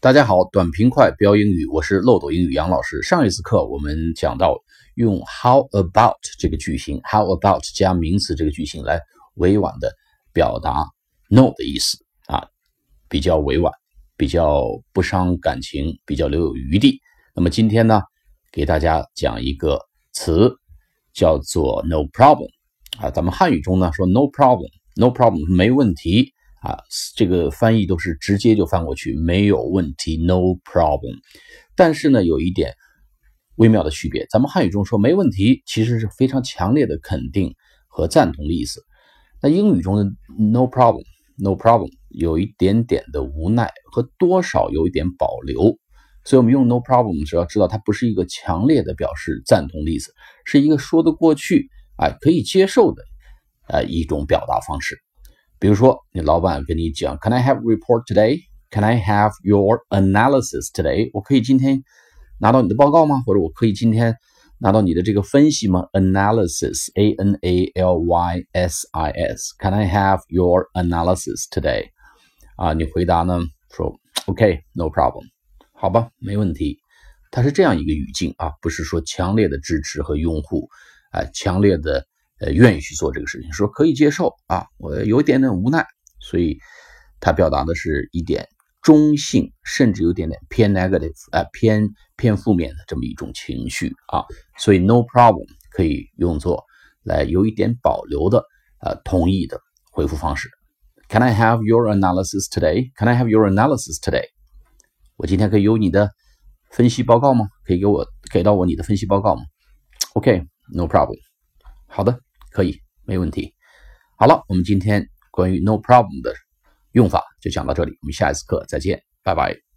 大家好，短平快标英语，我是漏斗英语杨老师。上一次课我们讲到用 How about 这个句型，How about 加名词这个句型来委婉的表达 No 的意思啊，比较委婉，比较不伤感情，比较留有余地。那么今天呢，给大家讲一个词，叫做 No problem 啊。咱们汉语中呢说 No problem，No problem 是没问题。啊，这个翻译都是直接就翻过去，没有问题，no problem。但是呢，有一点微妙的区别，咱们汉语中说没问题，其实是非常强烈的肯定和赞同的意思。那英语中的 no problem，no problem 有一点点的无奈和多少有一点保留。所以我们用 no problem 时要知道，它不是一个强烈的表示赞同的意思，是一个说得过去，哎，可以接受的，呃，一种表达方式。比如说，你老板跟你讲，Can I have report today? Can I have your analysis today? 我可以今天拿到你的报告吗？或者我可以今天拿到你的这个分析吗？Analysis, A N A L Y S I S. Can I have your analysis today? 啊，你回答呢？说 OK, no problem. 好吧，没问题。它是这样一个语境啊，不是说强烈的支持和拥护，啊，强烈的。呃，愿意去做这个事情，说可以接受啊，我有一点点无奈，所以他表达的是一点中性，甚至有点点偏 negative 啊，偏偏负面的这么一种情绪啊，所以 no problem 可以用作来有一点保留的呃同意的回复方式。Can I have your analysis today? Can I have your analysis today? 我今天可以有你的分析报告吗？可以给我给到我你的分析报告吗？OK，no problem。好的。可以，没问题。好了，我们今天关于 no problem 的用法就讲到这里，我们下一次课再见，拜拜。